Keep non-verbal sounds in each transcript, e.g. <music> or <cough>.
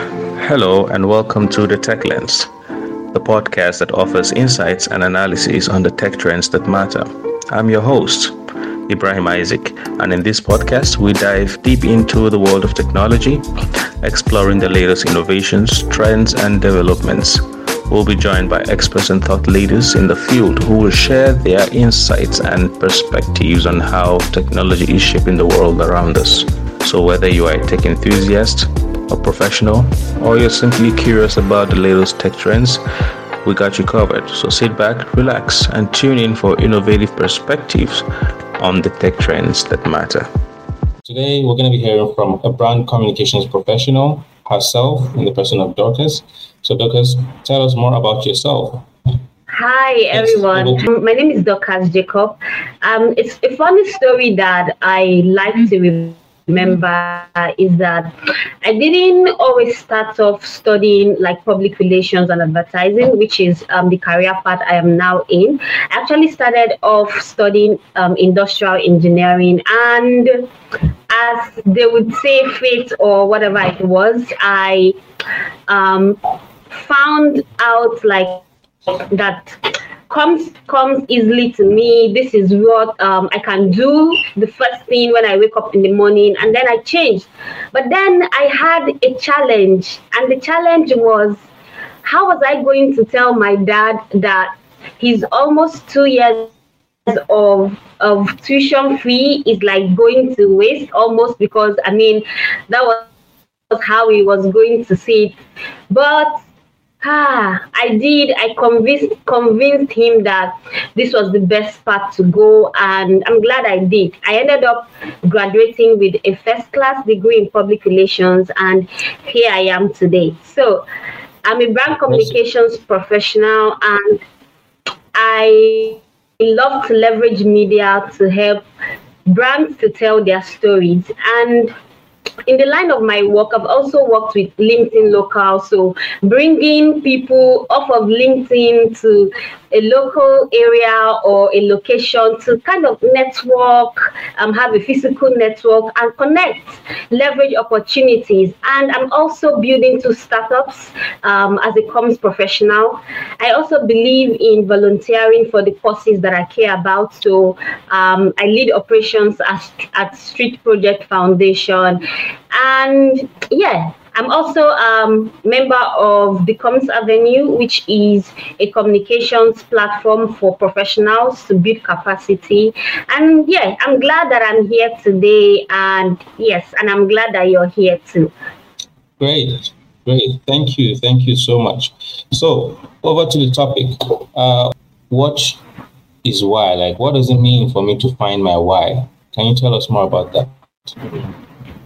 Hello, and welcome to the Tech Lens, the podcast that offers insights and analysis on the tech trends that matter. I'm your host, Ibrahim Isaac, and in this podcast, we dive deep into the world of technology, exploring the latest innovations, trends, and developments. We'll be joined by experts and thought leaders in the field who will share their insights and perspectives on how technology is shaping the world around us. So, whether you are a tech enthusiast, a professional, or you're simply curious about the latest tech trends, we got you covered. So sit back, relax, and tune in for innovative perspectives on the tech trends that matter. Today, we're going to be hearing from a brand communications professional herself in the person of Dorcas. So, Dorcas, tell us more about yourself. Hi everyone. My name is Dorcas Jacob. Um, it's a funny story that I like to remember is that I didn't always start off studying like public relations and advertising, which is um, the career path I am now in. I actually started off studying um, industrial engineering and as they would say fate or whatever it was, I um, found out like that comes comes easily to me. This is what um, I can do the first thing when I wake up in the morning, and then I changed. But then I had a challenge, and the challenge was how was I going to tell my dad that he's almost two years of of tuition fee is like going to waste almost because I mean that was how he was going to see it. But Ah, I did. I convinced convinced him that this was the best path to go, and I'm glad I did. I ended up graduating with a first class degree in public relations, and here I am today. So, I'm a brand communications professional, and I love to leverage media to help brands to tell their stories and in the line of my work, I've also worked with LinkedIn Local, so bringing people off of LinkedIn to a local area or a location to kind of network, um, have a physical network and connect, leverage opportunities. And I'm also building two startups um, as a comms professional. I also believe in volunteering for the causes that I care about. So um, I lead operations at, at Street Project Foundation. And yeah, I'm also a um, member of the Comms Avenue, which is a communications platform for professionals to build capacity. And yeah, I'm glad that I'm here today. And yes, and I'm glad that you're here too. Great, great. Thank you. Thank you so much. So, over to the topic. Uh, what is why? Like, what does it mean for me to find my why? Can you tell us more about that?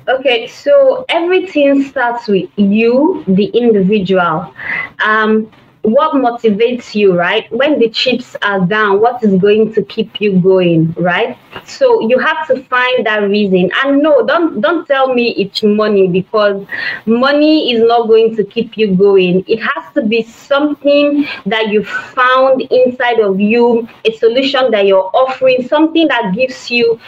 Okay, so everything starts with you, the individual. Um, what motivates you, right? When the chips are down, what is going to keep you going, right? So you have to find that reason. And no, don't don't tell me it's money because money is not going to keep you going. It has to be something that you found inside of you, a solution that you're offering, something that gives you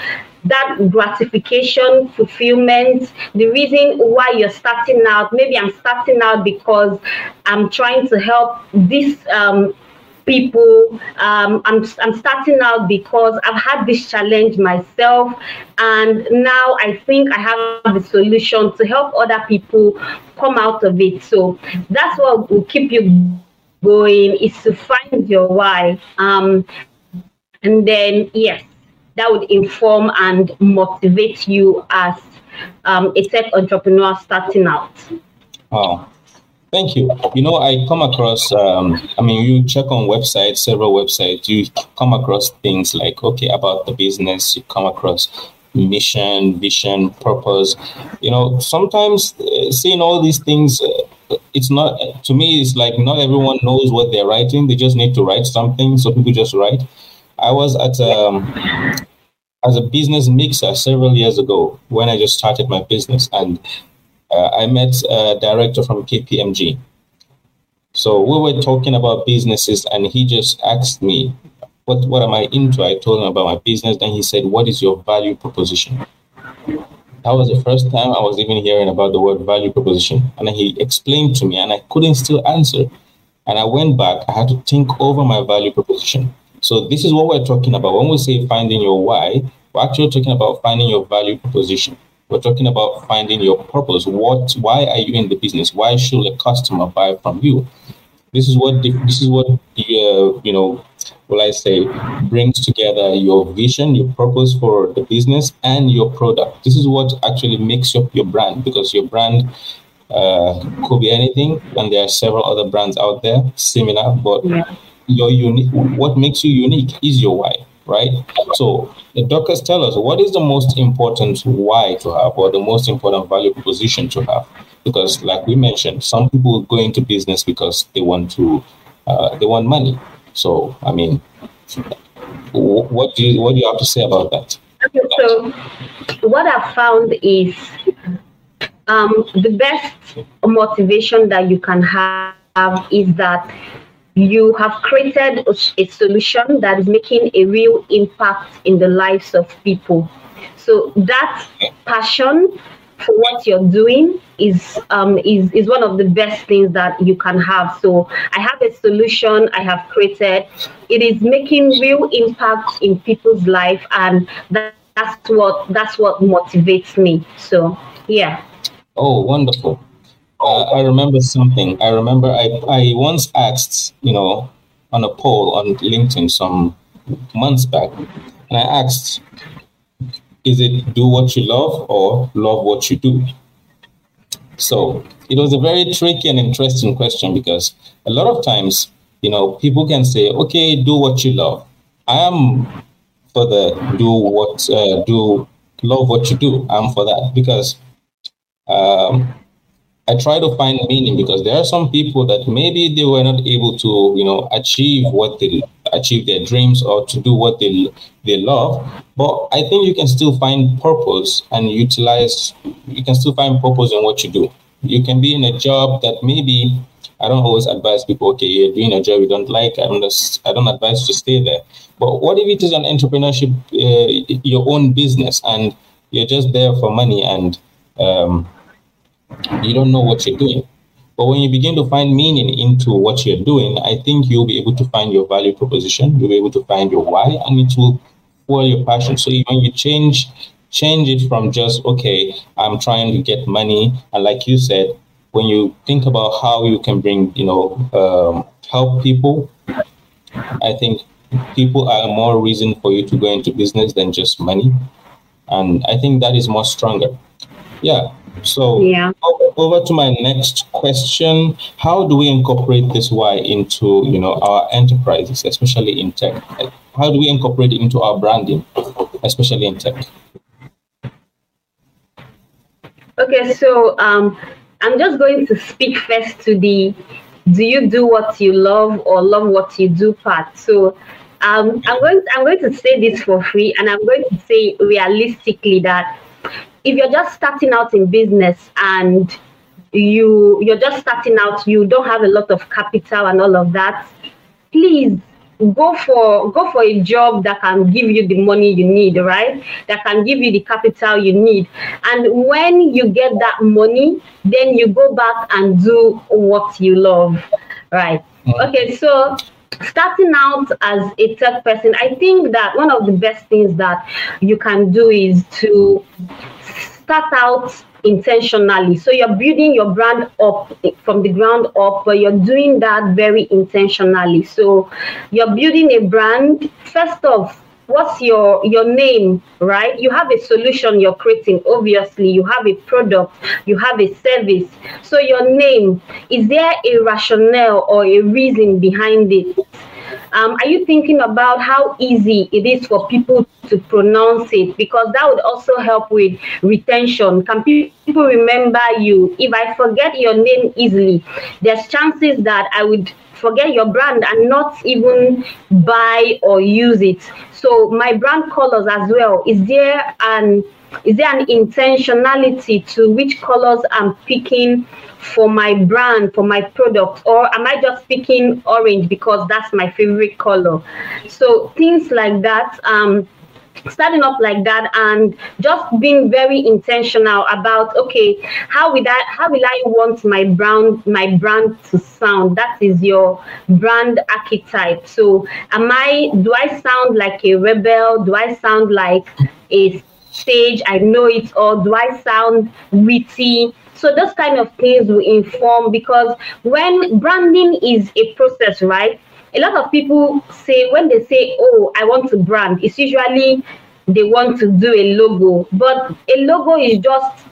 that gratification, fulfillment, the reason why you're starting out. Maybe I'm starting out because I'm trying to help this um, people. Um, I'm, I'm starting out because I've had this challenge myself, and now I think I have the solution to help other people come out of it. So that's what will keep you going is to find your why. Um, and then, yes, that would inform and motivate you as um, a tech entrepreneur starting out? Oh, thank you. You know, I come across, um, I mean, you check on websites, several websites, you come across things like, okay, about the business, you come across mission, vision, purpose. You know, sometimes uh, seeing all these things, uh, it's not, to me, it's like not everyone knows what they're writing. They just need to write something. So people just write. I was at um, as a business mixer several years ago when I just started my business, and uh, I met a director from KPMG. So we were talking about businesses, and he just asked me, "What what am I into?" I told him about my business. Then he said, "What is your value proposition?" That was the first time I was even hearing about the word value proposition. And he explained to me, and I couldn't still answer. And I went back, I had to think over my value proposition. So, this is what we're talking about. When we say finding your why, we're actually talking about finding your value proposition. We're talking about finding your purpose. What? Why are you in the business? Why should a customer buy from you? This is what this is what the uh, you know will I say, brings together your vision, your purpose for the business, and your product. This is what actually makes up your brand because your brand uh, could be anything, and there are several other brands out there similar, but yeah. Your unique. What makes you unique is your why, right? So the Dorcas tell us what is the most important why to have, or the most important value proposition to have, because like we mentioned, some people go into business because they want to, uh, they want money so, I mean, what do you what do you have to say about that? Okay, so what I've found is um, the best motivation that you can have is that you have created a solution that is making a real impact in the lives of people. So that passion for what you're doing is um is is one of the best things that you can have. So i have a solution i have created. It is making real impact in people's life and that, that's what that's what motivates me. So yeah. Oh wonderful i remember something i remember i i once asked you know on a poll on linkedin some months back and i asked is it do what you love or love what you do? So it was a very tricky and interesting question because a lot of times, you know, people can say, okay, do what you love. I am for the do what, uh, do love what you do. I'm for that because um, I try to find meaning because there are some people that maybe they were not able to, you know, achieve what they achieve their dreams or to do what they they love. But I think you can still find purpose and utilize. You can still find purpose in what you do. You can be in a job that maybe I don't always advise people. Okay, you're doing a job you don't like. I don't. I don't advise to stay there. But what if it is an entrepreneurship, uh, your own business, and you're just there for money and um, you don't know what you're doing. But when you begin to find meaning into what you're doing, I think you'll be able to find your value proposition. You'll be able to find your why, and it will fuel your passion. So when you change change it from just okay, I'm trying to get money, and like you said, when you think about how you can bring, you know, um, help people, I think people are more reason for you to go into business than just money, and I think that is more stronger. Yeah. So yeah. over to my next question. How do we incorporate this why into you know our enterprises, especially in tech? How do we incorporate it into our branding, especially in tech? Okay, so um, I'm just going to speak first to the do you do what you love or love what you do part. So um, I'm going I'm going to say this for free, and I'm going to say realistically that if you're just starting out in business and you you're just starting out you don't have a lot of capital and all of that please go for go for a job that can give you the money you need right? That can give you the capital you need. And when you get that money then you go back and do what you love right? Mm. okay so starting out as a tech person i think that one of the best things that you can do is to start out intentionally. So you're building your brand up from the ground up, but you're doing that very intentionally. So you're building a brand. First off, what's your your name right you have a solution you're creating obviously you have a product you have a service so your name is there a rationale or a reason behind it um, are you thinking about how easy it is for people to pronounce it? Because that would also help with retention. Can people remember you? If I forget your name easily, there's chances that I would forget your brand and not even buy or use it. So my brand colors as well. Is there an is there an intentionality to which colors I'm picking for my brand, for my product, or am I just picking orange because that's my favorite color? So things like that. Um, starting up like that and just being very intentional about okay how will I how will I want my brand my brand to sound? That is your brand archetype. So am I do I sound like a rebel? Do I sound like a sage? I know it or do I sound witty? So those kind of things will inform because when branding is a process right a lot of people say when they say, "Oh, I want to brand," it's usually they want to do a logo, but a logo is just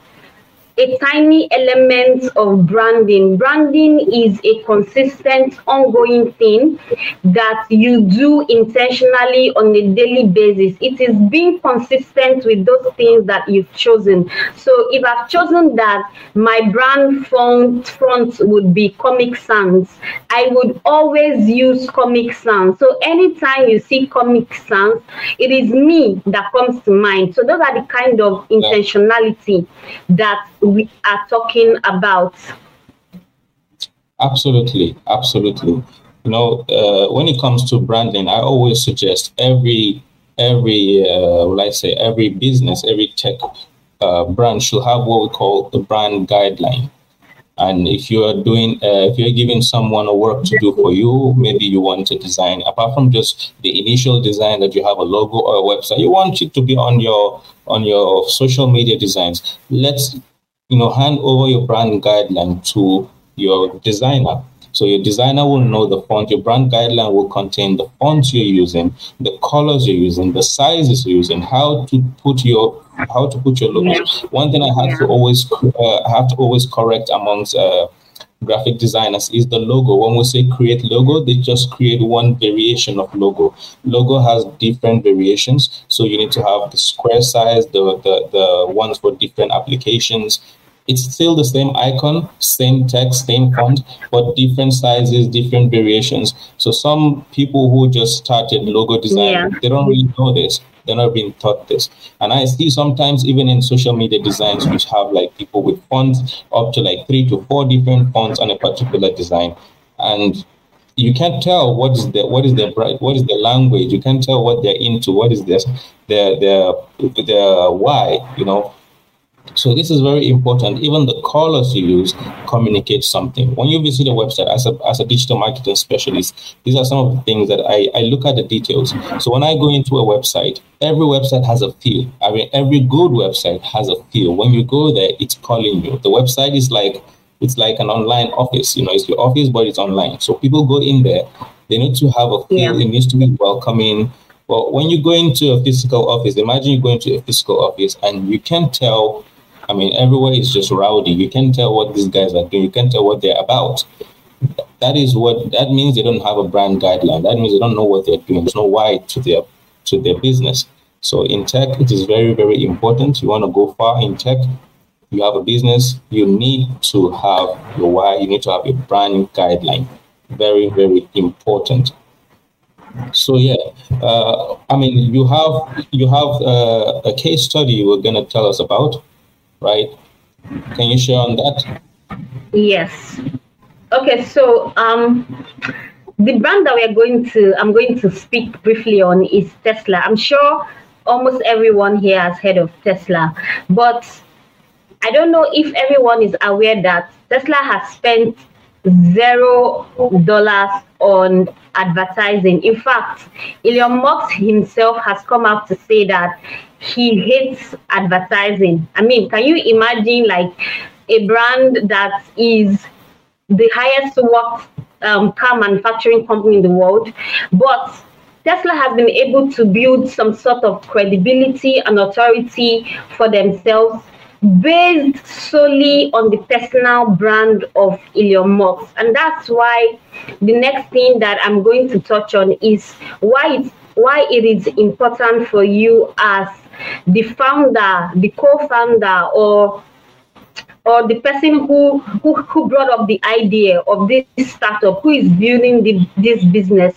a tiny element of branding. Branding is a consistent, ongoing thing that you do intentionally on a daily basis. It is being consistent with those things that you've chosen. So if I've chosen that my brand font front would be Comic Sans, I would always use Comic Sans. So anytime you see Comic Sans, it is me that comes to mind. So those are the kind of intentionality that we are talking about. Absolutely, absolutely. You know, uh, when it comes to branding, I always suggest every every uh, I say every business, every tech uh, brand should have what we call the brand guideline. And if you are doing, uh, if you're giving someone a work to do for you, maybe you want to design, apart from just the initial design that you have a logo or a website, you want it to be on your on your social media designs. Let's you know, hand over your brand guideline to your designer. So your designer will know the font. Your brand guideline will contain the fonts you're using, the colors you're using, the sizes you're using, how to put your how to put your logos. One thing I have to always uh, have to always correct amongst uh, graphic designers is the logo. When we say create logo, they just create one variation of logo. Logo has different variations, so you need to have the square size, the the, the ones for different applications. It's still the same icon, same text, same font, but different sizes, different variations. So some people who just started logo design, yeah. they don't really know this they're not being taught this. And I see sometimes even in social media designs, which have like people with fonts up to like three to four different fonts on a particular design. And you can't tell what is the what is the what is the language. You can't tell what they're into. What is this their their their why? You know, so this is very important. Even the colors you use communicate something. When you visit a website as a, as a digital marketing specialist, these are some of the things that I, I look at the details. So when I go into a website, every website has a feel. I mean, every good website has a feel. When you go there, it's calling you. The website is like it's like an online office. You know, it's your office, but it's online. So people go in there. They need to have a feel. Yeah. It needs to be welcoming. But when you go into a physical office, imagine you go into a physical office and you can tell I mean, everywhere is just rowdy. You can't tell what these guys are doing. You can't tell what they're about. That is what that means. They don't have a brand guideline. That means they don't know what they're doing. There's no why to their to their business. So in tech, it is very very important. You want to go far in tech. You have a business. You need to have your why. You need to have a brand guideline. Very very important. So yeah, uh, I mean, you have you have uh, a case study you were gonna tell us about right? Can you share on that? Yes. Okay, so um, the brand that we're going to, I'm going to speak briefly on is Tesla. I'm sure almost everyone here has heard of Tesla, but I don't know if everyone is aware that Tesla has spent zero dollars on advertising. In fact, Elon Musk himself has come out to say that he hates advertising. I mean, can you imagine like a brand that is the highest worked um, car manufacturing company in the world, but Tesla has been able to build some sort of credibility and authority for themselves based solely on the personal brand of Elon Musk. And that's why the next thing that I'm going to touch on is why it's why it is important for you as the founder, the co-founder, or or the person who, who, who brought up the idea of this startup, who is building the, this business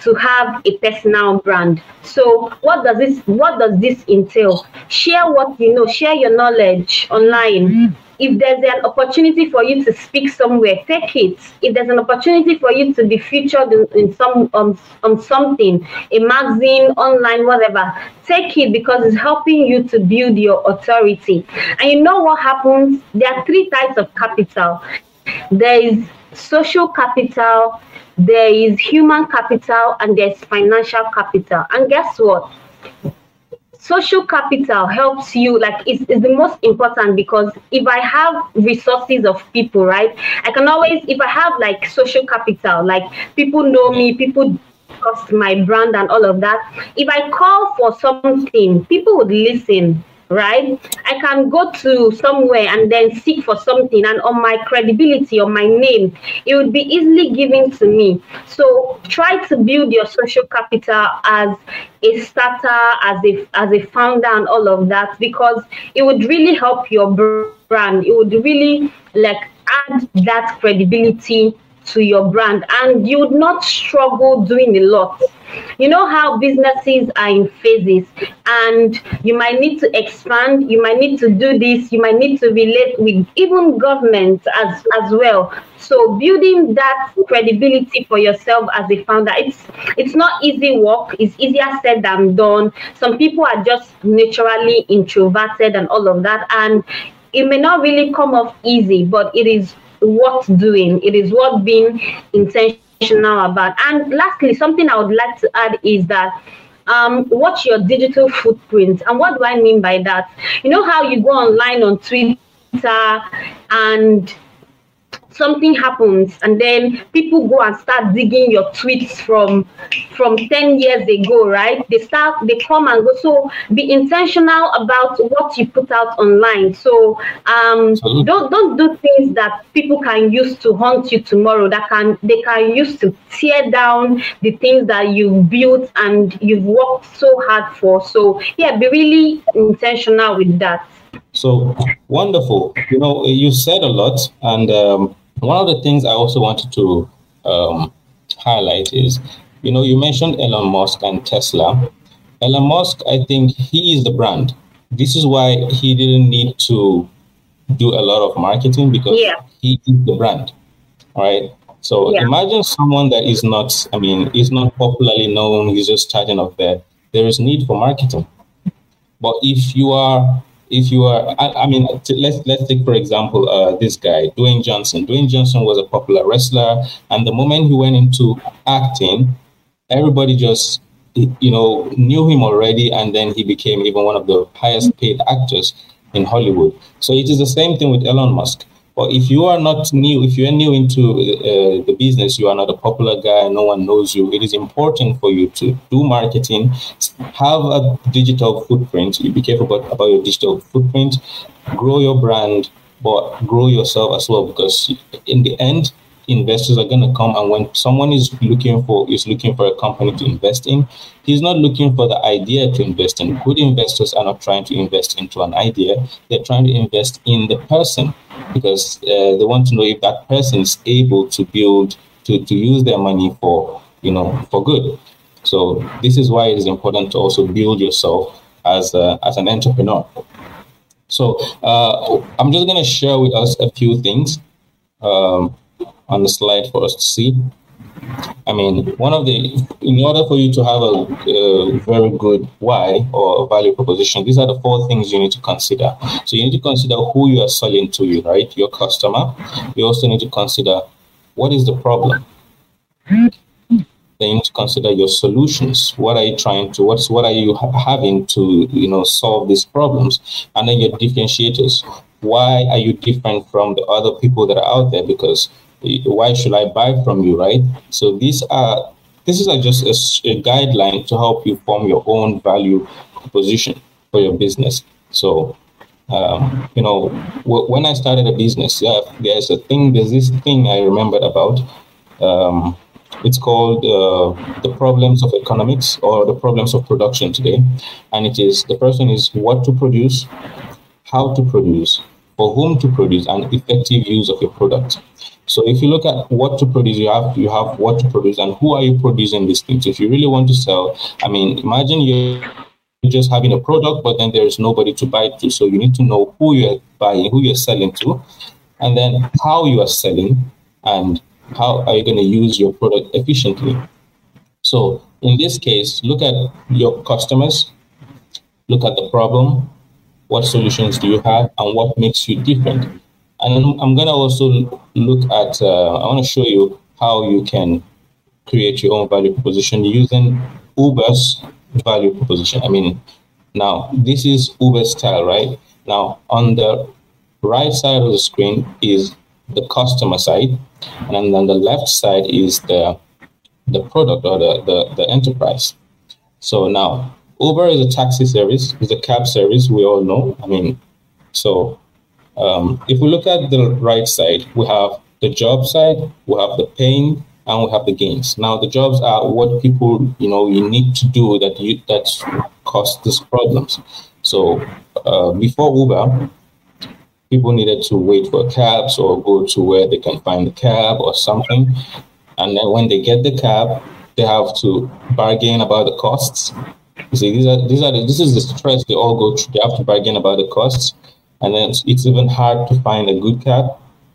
to have a personal brand. So what does this what does this entail? Share what you know, share your knowledge online. Mm. If there's an opportunity for you to speak somewhere, take it. If there's an opportunity for you to be featured in, in some um, on something, a magazine, online, whatever, take it because it's helping you to build your authority. And you know what happens? There are three types of capital. There is social capital, there is human capital, and there's financial capital. And guess what? Social capital helps you like it's, it's the most important because if i have resources of people right i can always if i have like social capital like people know me people trust my brand and all of that if i call for something people would listen right? I can go to somewhere and then seek for something, and on my credibility, on my name, it would be easily given to me. So try to build your social capital as a starter, as a as a founder, and all of that because it would really help your brand. It would really like add that credibility to your brand, and you would not struggle doing a lot. You know how businesses are in phases and you might need to expand you might need to do this you might need to relate with even government as as well. So building that credibility for yourself as a founder it's it's not easy work. It's easier said than done. Some people are just naturally introverted and all of that and it may not really come off easy but it is worth doing it is worth being intentional about. And lastly, something I would like to add is that um, watch your digital footprint. And what do I mean by that? You know how you go online on Twitter and something happens and then people go and start digging your tweets from from 10 years ago right? They start they come and go. So be intentional about what you put out online. So um don't don't do things that people can use to haunt you tomorrow that can they can use to tear down the things that you've built and you've worked so hard for. So yeah be really intentional with that so wonderful. You know, you said a lot, and um, one of the things I also wanted to um, highlight is, you know, you mentioned Elon Musk and Tesla. Elon Musk, I think he is the brand. This is why he didn't need to do a lot of marketing because yeah. he is the brand, right? So yeah. imagine someone that is not, I mean, is not popularly known. He's just starting off there. There is need for marketing. But if you are if you are, I, I mean, let's let's take for example uh, this guy, Dwayne Johnson. Dwayne Johnson was a popular wrestler, and the moment he went into acting, everybody just you know knew him already, and then he became even one of the highest paid actors in Hollywood. So it is the same thing with Elon Musk. But if you are not new, if you are new into uh, the business, you are not a popular guy, no one knows you, it is important for you to do marketing, have a digital footprint. You be careful about, about your digital footprint, grow your brand, but grow yourself as well because in the end, investors are going to come and when someone is looking for is looking for a company to invest in he's not looking for the idea to invest in. Good investors are not trying to invest into an idea. They're trying to invest in the person because uh, they want to know if that person is able to build to, to use their money for you know for good. So this is why it is important to also build yourself as a, as an entrepreneur. So uh, i'm just going to share with us a few things. Um, on the slide for us to see. I mean, one of the, in order for you to have a, a, very good why or value proposition, these are the four things you need to consider. So you need to consider who you are selling to, you right? Your customer. You also need to consider what is the problem. Then you need to consider your solutions. What are you trying to? What's what are you ha- having to you know solve these problems? And then your differentiators. Why are you different from the other people that are out there? Because why should I buy from you, right? So these are this is just a, a guideline to help you form your own value proposition for your business. So um, you know, w- when I started a business, yeah, there's a thing, there's this thing I remembered about. Um, it's called uh, the problems of economics or the problems of production today. And it is the person is what to produce, how to produce, for whom to produce, and effective use of your product. So if you look at what to produce, you have you have what to produce and who are you producing these things. If you really want to sell, I mean, imagine you're just having a product, but then there is nobody to buy to. So you need to know who you're buying, who you're selling to, and then how you are selling, and how are you going to use your product efficiently. So in this case, look at your customers, look at the problem, what solutions do you have, and what makes you different. And I'm going to also look at, uh, I want to show you how you can create your own value proposition using Uber's value proposition. I mean, now this is Uber style, right? Now on the right side of the screen is the customer side, and then on the left side is the the product or the, the, the enterprise. So now Uber is a taxi service, is a cab service, we all know. I mean, so um, if we look at the right side, we have the job side, we have the pain, and we have the gains. Now, the jobs are what people, you know, you need to do that you that cause these problems. So uh, before Uber, people needed to wait for cabs or go to where they can find the cab or something. And then when they get the cab, they have to bargain about the costs. You see, these are these are the, this is the stress they all go through. They have to bargain about the costs, and then it's, it's even hard to find a good cab.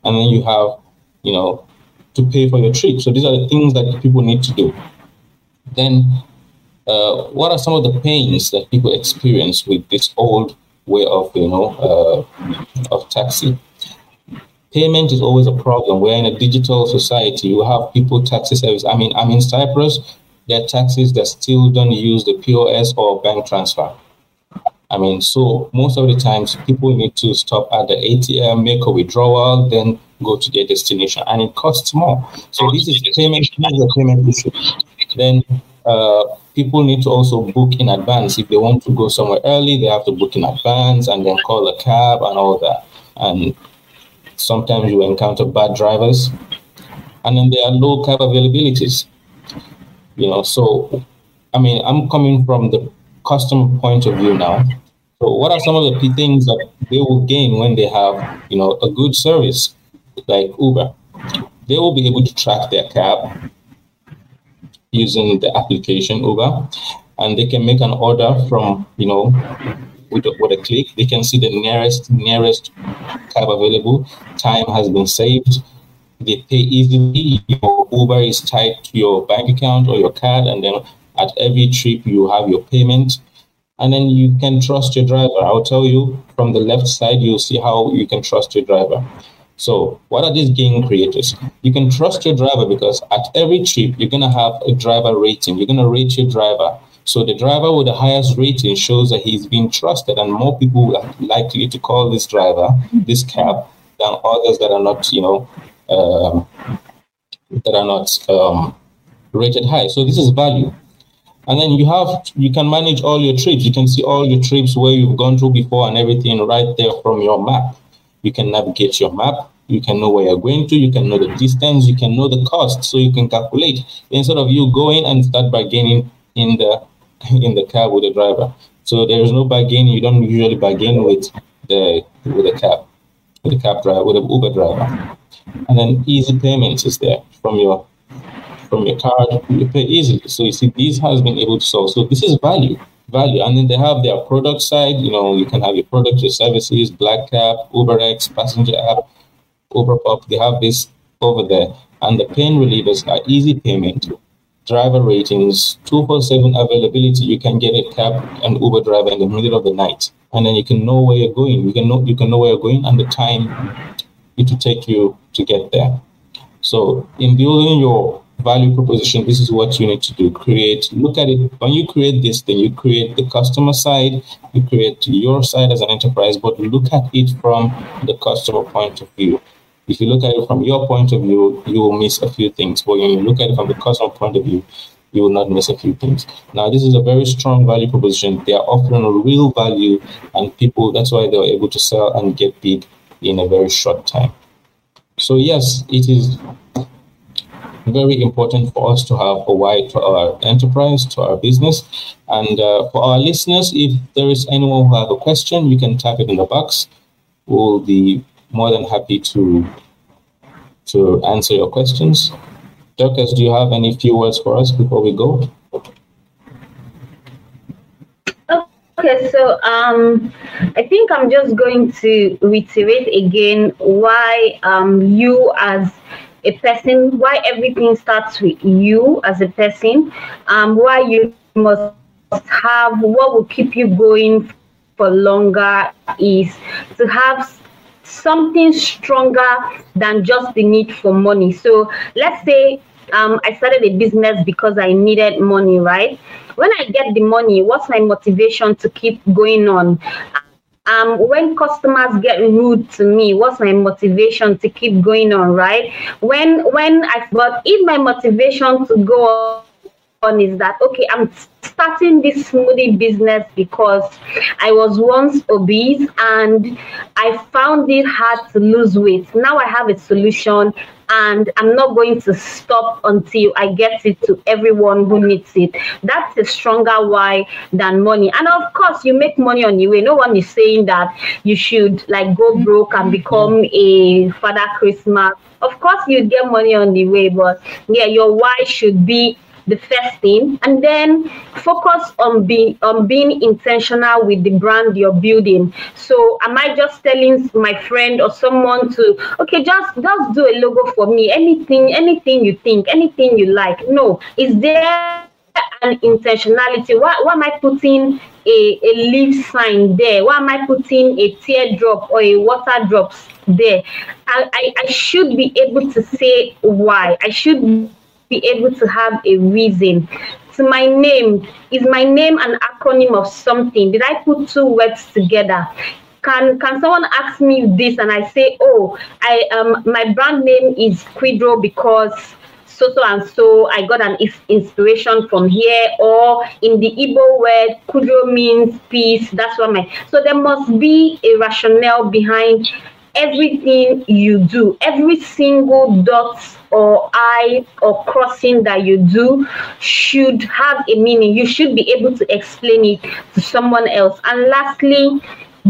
And then you have, you know, to pay for your trip. So these are the things that people need to do. Then, uh, what are some of the pains that people experience with this old way of, you know, uh, of taxi? Payment is always a problem. We're in a digital society. You have people taxi service. I mean, I'm in Cyprus. There are taxis that still don't use the POS or bank transfer. I mean, so most of the times people need to stop at the ATM, make a withdrawal, then go to their destination, and it costs more. So this is payment, this is a payment issue. Then uh, people need to also book in advance. If they want to go somewhere early, they have to book in advance and then call a cab and all that. And sometimes you encounter bad drivers, and then there are low cab availabilities. You know, so I mean, I'm coming from the customer point of view now. So, what are some of the key things that they will gain when they have, you know, a good service like Uber? They will be able to track their cab using the application Uber, and they can make an order from, you know, with a, with a click. They can see the nearest nearest cab available. Time has been saved. They pay easily. Your Uber is tied to your bank account or your card, and then at every trip you have your payment and then you can trust your driver. I'll tell you from the left side, you'll see how you can trust your driver. So, what are these gain creators? You can trust your driver because at every trip, you're going to have a driver rating. You're going to rate your driver. So, the driver with the highest rating shows that he's being trusted, and more people are likely to call this driver, this cab, than others that are not, you know, um, that are not um, rated high. So, this is value. And then you have you can manage all your trips. You can see all your trips where you've gone through before and everything right there from your map. You can navigate your map. You can know where you're going to. You can know the distance. You can know the cost, so you can calculate instead of you going and start bargaining in the <laughs> in the cab with the driver. So there is no bargaining. You don't usually bargain with the with the cab, with the cab driver, with the Uber driver. And then easy payments is there from your from your card, you pay easily. So you see, this has been able to solve. So this is value, value. And then they have their product side. You know, you can have your product, your services, Black Cab, UberX, Passenger App, Uber Pop. They have this over there. And the pain relievers are easy payment, driver ratings, 247 availability. You can get a cab and Uber driver in the middle of the night. And then you can know where you're going. You can know you can know where you're going and the time it will take you to get there. So in building your value proposition, this is what you need to do. Create, look at it. When you create this, then you create the customer side, you create your side as an enterprise, but look at it from the customer point of view. If you look at it from your point of view, you will miss a few things. But when you look at it from the customer point of view, you will not miss a few things. Now, this is a very strong value proposition. They are offering a real value, and people, that's why they were able to sell and get big in a very short time. So, yes, it is very important for us to have a why to our enterprise, to our business. And uh, for our listeners, if there is anyone who have a question, you can type it in the box. We'll be more than happy to to answer your questions. Dorcas, do you have any few words for us before we go? Okay, so um, I think I'm just going to reiterate again why um, you as a person, why everything starts with you as a person, um, why you must have what will keep you going for longer is to have something stronger than just the need for money. So let's say um, I started a business because I needed money, right? When I get the money, what's my motivation to keep going on? Um, when customers get rude to me, what's my motivation to keep going on, right? When when I but if my motivation to go on is that okay, I'm starting this smoothie business because I was once obese and I found it hard to lose weight. Now I have a solution and I'm not going to stop until I get it to everyone who needs it. That's a stronger why than money. And of course, you make money on your way. No one is saying that you should like go broke and become a Father Christmas. Of course, you get money on the way, but yeah, your why should be the first thing. And then focus on being on being intentional with the brand you're building. So am i just telling my friend or someone to okay just just do a logo for me. Anything anything you think anything you like. No. Is there an intentionality? Why, why am i putting a, a leaf sign there? Why am i putting a teardrop or a water drops there? I, I, I should be able to say why. I should be able to have a reason. To my name, is my name an acronym of something? Did I put two words together? Can can someone ask me this and I say, oh, I um my brand name is Quidro because so so and so I got an inspiration from here or in the Igbo word Kudro means peace that's what my so there must be a rationale behind everything you do every single dot or I or crossing that you do should have a meaning. You should be able to explain it to someone else. And lastly,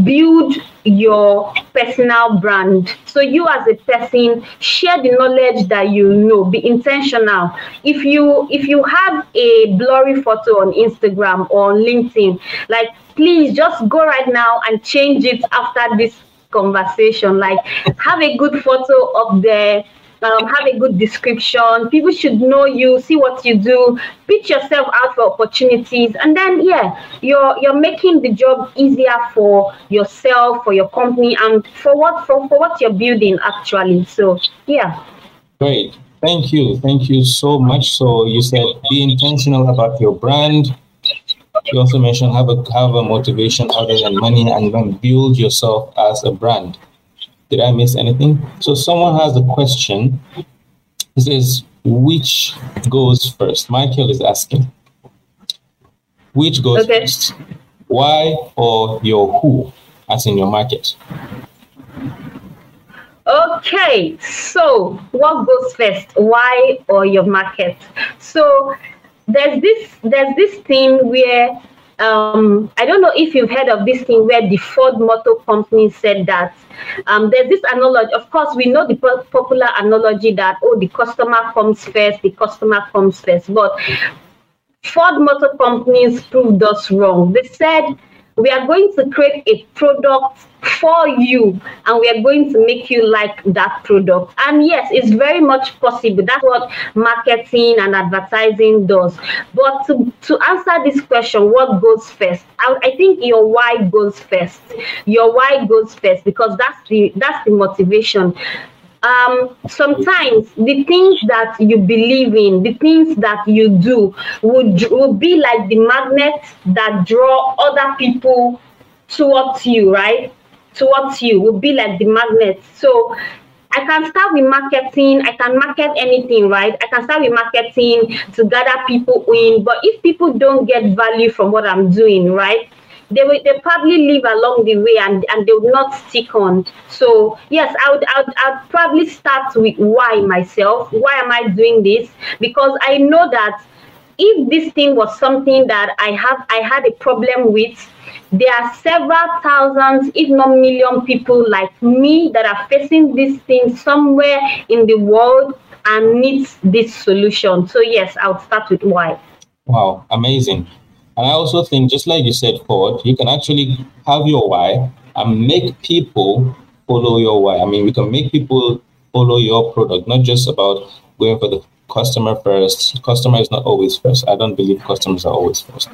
build your personal brand so you as a person share the knowledge that you know be intentional if you if you have a blurry photo on instagram or on linkedin like please just go right now and change it after this conversation like have a good photo of there. um, have a good description. People should know you, see what you do, pitch yourself out for opportunities, and then yeah, you're you're making the job easier for yourself, for your company, and for what for, for what you're building actually. So yeah. Great. Thank you. Thank you so much. So you said be intentional about your brand. You also mentioned have a have a motivation other than money and then build yourself as a brand. Did I miss anything? So someone has a question. He says, which goes first? Michael is asking. Which goes okay. first? Why or your who, as in your market? Okay, so what goes first? Why or your market? So there's this there's this thing where um, I don't know if you've heard of this thing where the Ford Motor Company said that um, there's this analogy. Of course, we know the popular analogy that oh, the customer comes first, the customer comes first. But Ford Motor Companies proved us wrong. They said we are going to create a product for you and we are going to make you like that product. And yes it's very much possible. That's what marketing and advertising does. But to, to answer this question what goes first? I, I think your why goes first. Your why goes first because that's the that's the motivation um, sometimes the things that you believe in, the things that you do, would will be like the magnet that draw other people towards you, right? Towards you will be like the magnet. So I can start with marketing. I can market anything, right? I can start with marketing to gather people in. But if people don't get value from what I'm doing, right? They will they probably live along the way and, and they will not stick on. So yes, I would, I would I'd probably start with why myself. Why am I doing this? Because I know that if this thing was something that I have I had a problem with, there are several thousands, if not million people like me that are facing this thing somewhere in the world and needs this solution. So yes, I would start with why. Wow, amazing. And I also think, just like you said, Ford, you can actually have your why and make people follow your why. I mean, we can make people follow your product, not just about going for the customer first. Customer is not always first. I don't believe customers are always first.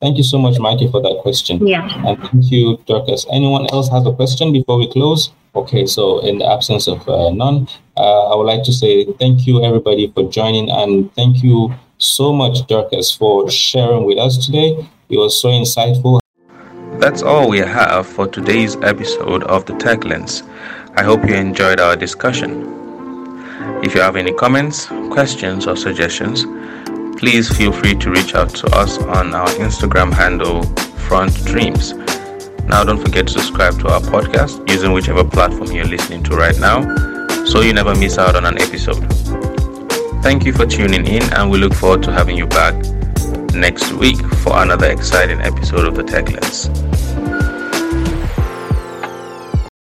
Thank you so much, Mikey, for that question. Yeah. And thank you, Dorcas. Anyone else have a question before we close? Okay, so in the absence of uh, none, uh, I would like to say thank you, everybody, for joining. And thank you so much, Dorcas, for sharing with us today. It was so insightful. That's all we have for today's episode of the Tech Lens. I hope you enjoyed our discussion. If you have any comments, questions, or suggestions, please feel free to reach out to us on our Instagram handle, Front Dreams. Now, don't forget to subscribe to our podcast using whichever platform you're listening to right now so you never miss out on an episode. Thank you for tuning in, and we look forward to having you back next week for another exciting episode of the Tech Lens.